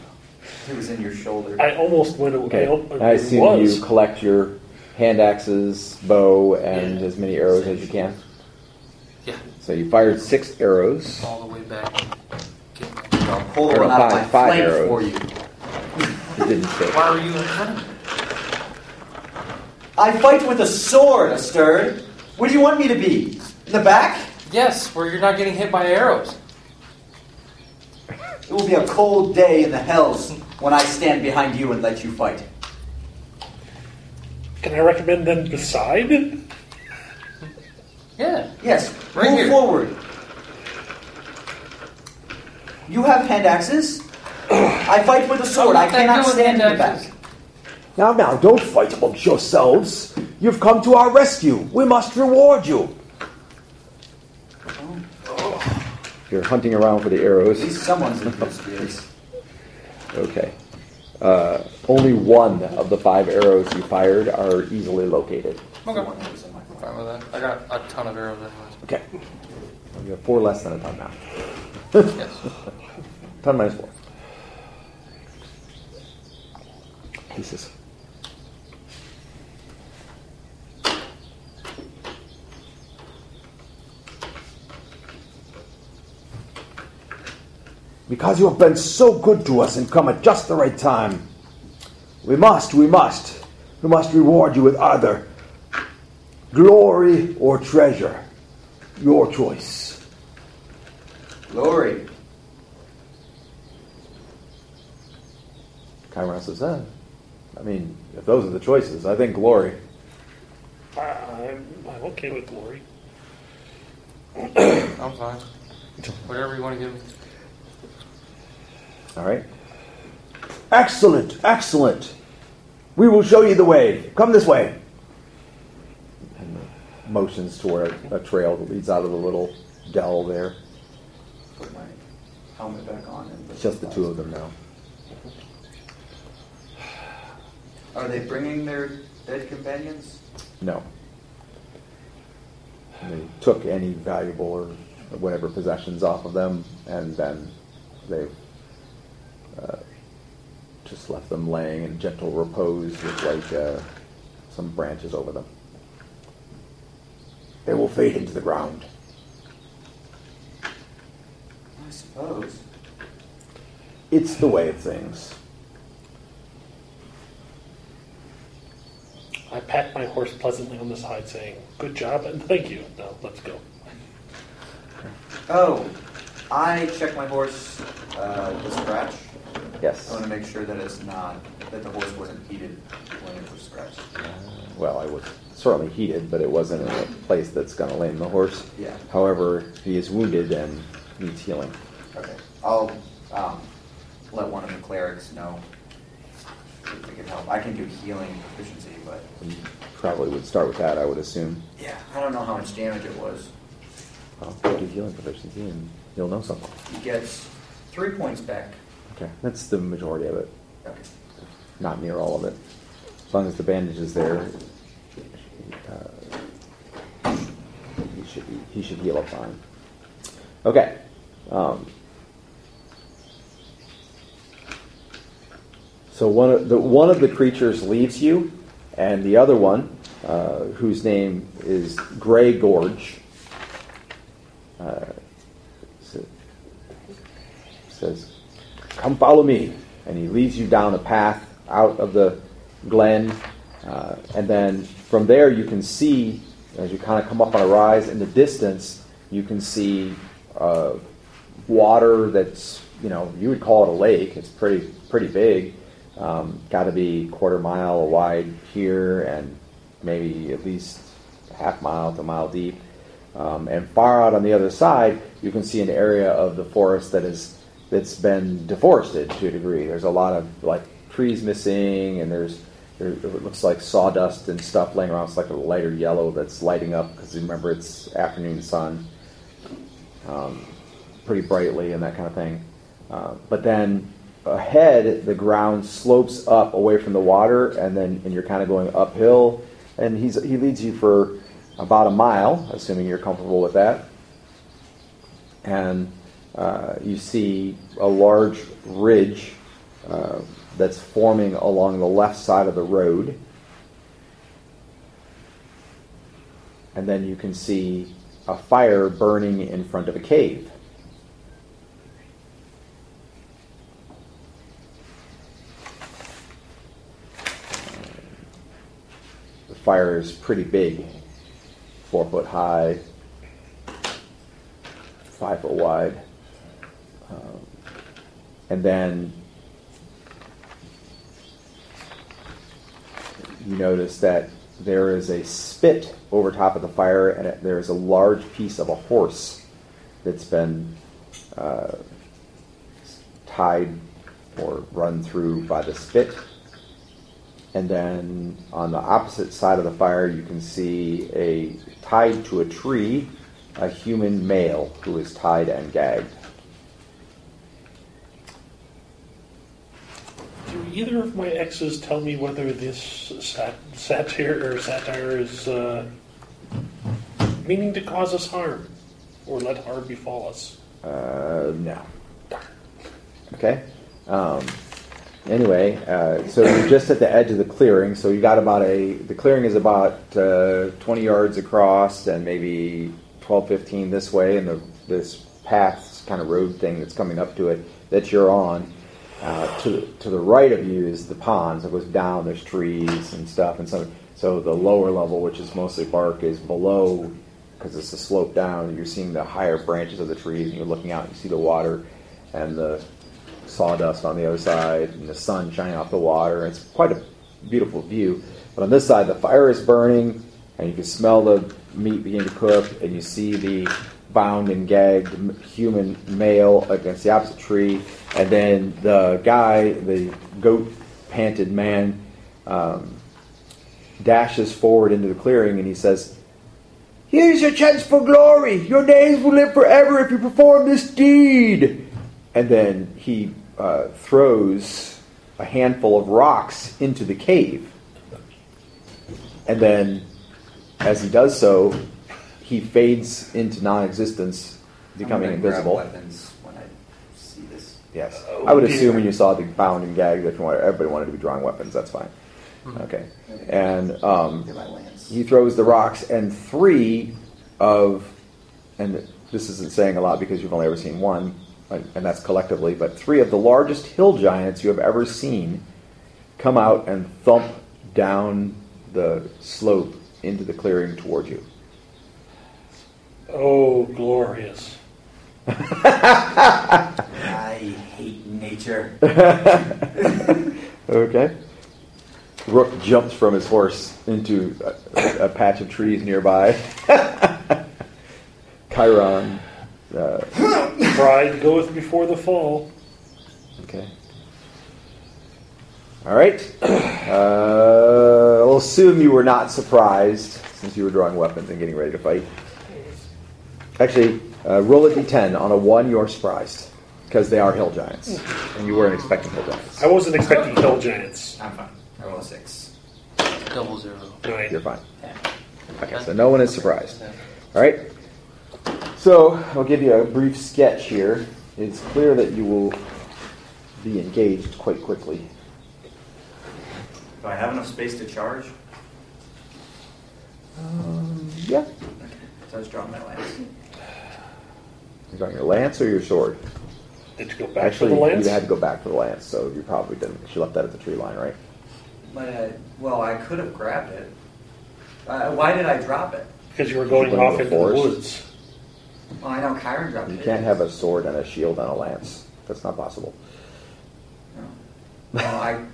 It was in your shoulder. I almost went. Okay. I, I I assume was. you collect your hand axes, bow, and as many arrows as you can. Yeah, So you fired six arrows. all the way back. and I'll pull Or one out of five- my five arrows. for you. It didn't stick. Why are you in front of me? I fight with a sword, Asterd. Where do you want me to be? In the back? Yes, where you're not getting hit by arrows. It will be a cold day in the hells when I stand behind you and let you fight. Can I recommend then the side? Yeah. Yes, Right move here. forward. You have hand axes. *clears throat* I fight with a sword. I cannot stand in the back. Now, now, don't fight amongst yourselves. You've come to our rescue. We must reward you. You're hunting around for the At arrows. least someone's in good spirits. *laughs* Okay. Uh, only one of the five arrows you fired are easily located. The Okay. one that was in my I'm fine with that. I got a ton of arrows anyways. Okay. You have four less than a ton now. Yes. *laughs* Ton minus four. Pieces. Because you have been so good to us and come at just the right time, we must, we must, we must reward you with either glory or treasure. Your choice. Glory. Chairon says, eh, I mean, if those are the choices, I think glory. I, I'm, I'm okay with glory. I'm fine. Whatever you want to give me. All right. Excellent, excellent. We will show you the way. Come this way. motions toward a, a trail that leads out of the little dell there. Put my helmet back on. And It's just the two of them now. Are they bringing their dead companions? No. They took any valuable or whatever possessions off of them, and then they uh, just left them laying in gentle repose with like uh, some branches over them. They will fade into the ground. I suppose. It's the way of things. I pat my horse pleasantly on the side, saying, "Good job and *laughs* thank you." Now let's go. Oh, I checked my horse, uh, the scratch. Yes. I want to make sure that it's not, that the horse wasn't heated when it was scratched. Well, I was certainly heated, but it wasn't in a place that's going to lame the horse. Yeah. However, he is wounded and needs healing. Okay. I'll um, let one of the clerics know if they can help. I can do healing proficiency, but You probably would start with that, I would assume. yeah, I don't know how much damage it was. I'll do healing proficiency and you'll know something. He gets three points back. Okay, that's the majority of it, Okay. not near all of it. As long as the bandage is there, uh, he should be, he should heal up fine. Okay. Um, so one of the one of the creatures leaves you, and the other one, uh, whose name is Gray Gorge, uh, says, "Come follow me," and he leads you down a path out of the glen, uh, and then from there you can see as you kind of come up on a rise in the distance, you can see uh, water that's you know you would call it a lake. It's pretty pretty big. Um, Got to be quarter mile wide here, and maybe at least half mile to a mile deep. Um, and far out on the other side, you can see an area of the forest that is that's been deforested to a degree. There's a lot of like trees missing, and there's there, it looks like sawdust and stuff laying around. It's like a lighter yellow that's lighting up because remember it's afternoon sun, um, pretty brightly and that kind of thing. Uh, but then ahead, the ground slopes up away from the water, and then and you're kind of going uphill. And he's he leads you for about a mile, assuming you're comfortable with that. And you see a large ridge uh, that's forming along the left side of the road. And then you can see a fire burning in front of a cave. The fire is pretty big, four foot high, five foot wide. Um, and then you notice that there is a spit over top of the fire, and it, there is a large piece of a horse that's been uh, tied or run through by the spit. And then on the opposite side of the fire, you can see a tied to a tree, a human male who is tied and gagged. Either of my exes tell me whether this sat- satire or satire is uh, meaning to cause us harm or let harm befall us? Uh, no. Okay. Um, anyway, uh, so you're just at the edge of the clearing. So you got about a. The clearing is about uh, 20 yards across and maybe 12, 15 this way, and the, this path kind of road thing that's coming up to it that you're on. Uh, to to the right of you is the pond. It goes down. There's trees and stuff, and so so the lower level, which is mostly bark, is below because it's a slope down. You're seeing the higher branches of the trees, and you're looking out. and You see the water and the sawdust on the other side, and the sun shining off the water. It's quite a beautiful view. But on this side, the fire is burning, and you can smell the meat beginning to cook, and you see the bound and gagged human male against the opposite tree, and then the guy, the goat panted man, um, dashes forward into the clearing, and he says, Here's your chance for glory. Your names will live forever if you perform this deed. And then he uh, throws a handful of rocks into the cave. And then, as he does so, he fades into non existence, becoming I'm gonna grab invisible. weapons when I see this. Yes. Oh, I would assume when you saw the bound and gagged, if you wanted, everybody wanted to be drawing weapons, that's fine. Okay. And um, Get my lance. he throws the rocks, and three of, and this isn't saying a lot because you've only ever seen one, and and that's collectively, but three of the largest hill giants you have ever seen come out and thump down the slope into the clearing toward you. Oh, glorious. I hate nature. *laughs* Okay. Rook jumps from his horse into a, a patch of trees nearby. *laughs* Chairon. Uh, Pride goeth before the fall. okay. All right. Uh, we'll assume you were not surprised since you were drawing weapons and getting ready to fight. Actually, uh, roll a d10. On a 1, you're surprised because they are hill giants. And you weren't expecting hill giants. I wasn't expecting hill giants. I'm fine. I roll a six. Double zero. Nine. You're fine. Okay, so no one is surprised. All right. So I'll give you a brief sketch here. It's clear that you will be engaged quite quickly. Do I have enough space to charge? Um, yeah. Okay. So I was drawing my lance. You're drawing your lance or your sword? Did you go back Actually, for the lance? you had to go back for the lance, so you probably didn't. She left that at the tree line, right? But I, well, I could have grabbed it. Uh, why did I drop it? because you were going Going off to into the the forest? woods. Well, I know Chairon dropped You it. You can't have a sword and a shield and a lance. That's not possible. No. Well, I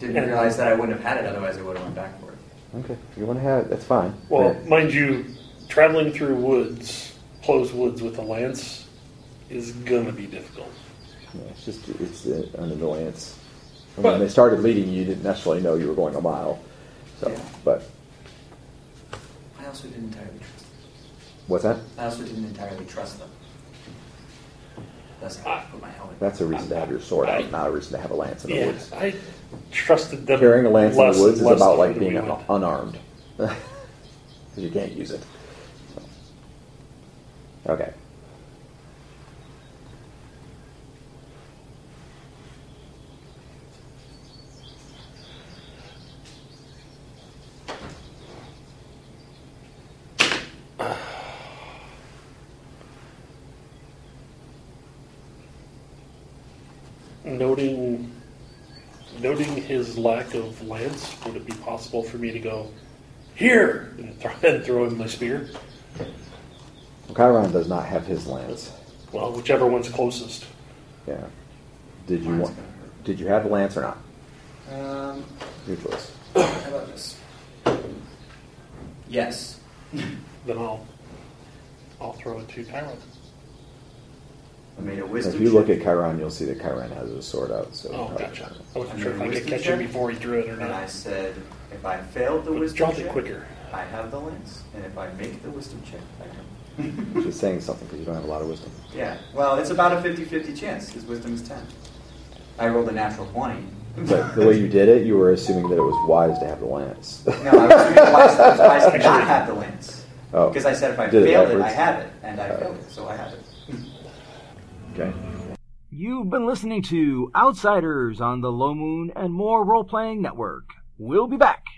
didn't And- realize that I wouldn't have had it. Otherwise, I would have went back for it. Okay, if you want to have it, that's fine. Well, Yeah. mind you, traveling through woods, closed woods with a lance, is gonna be difficult. Yeah, it's just it's uh, an annoyance. And But- when they started leading you, you didn't necessarily know you were going a mile. So, Yeah. but I also didn't entirely trust. Them. what's that? I also didn't entirely trust them. That's how I put my helmet. That's a reason to have your sword I- out, not a reason to have a lance in the Yeah, woods. I trusted them. Carrying a lance less in the woods and is about like being we unarmed *laughs* because you can't use it. Okay. Noting, noting his lack lance, would it be possible for me to go here and throw, *laughs* and throw him my spear? Chairon does not have his lance. Well, whichever one's closest. Yeah. Did you want? Did you have the lance or not? Um, Your choice. how about this? Yes. Then I'll, I'll throw it to Chairon. I made a wisdom. If you look check, at Chairon, you'll see that Chairon has his sword out. So Oh, probably- gotcha. I wasn't And sure if then I could wisdom catch him check? before he drew it or and I said, if I failed the But wisdom Draw it check, quicker. I have the lance, and if I make the wisdom check, I don't. *laughs* She's saying something because you don't have a lot of wisdom. yeah. Well, it's about a 50-50 chance. His wisdom is ten. I rolled a natural twenty. But the way you did it, you were assuming that it was wise to have the lance. No, I was assuming wise, it was wise to *laughs* not have the lance. Oh. Because I said if I Did failed it, I have it, and I Oh. failed it, so I have it. Okay. You've been listening to Outsiders on the Low Moon and More Role Playing Network. We'll be back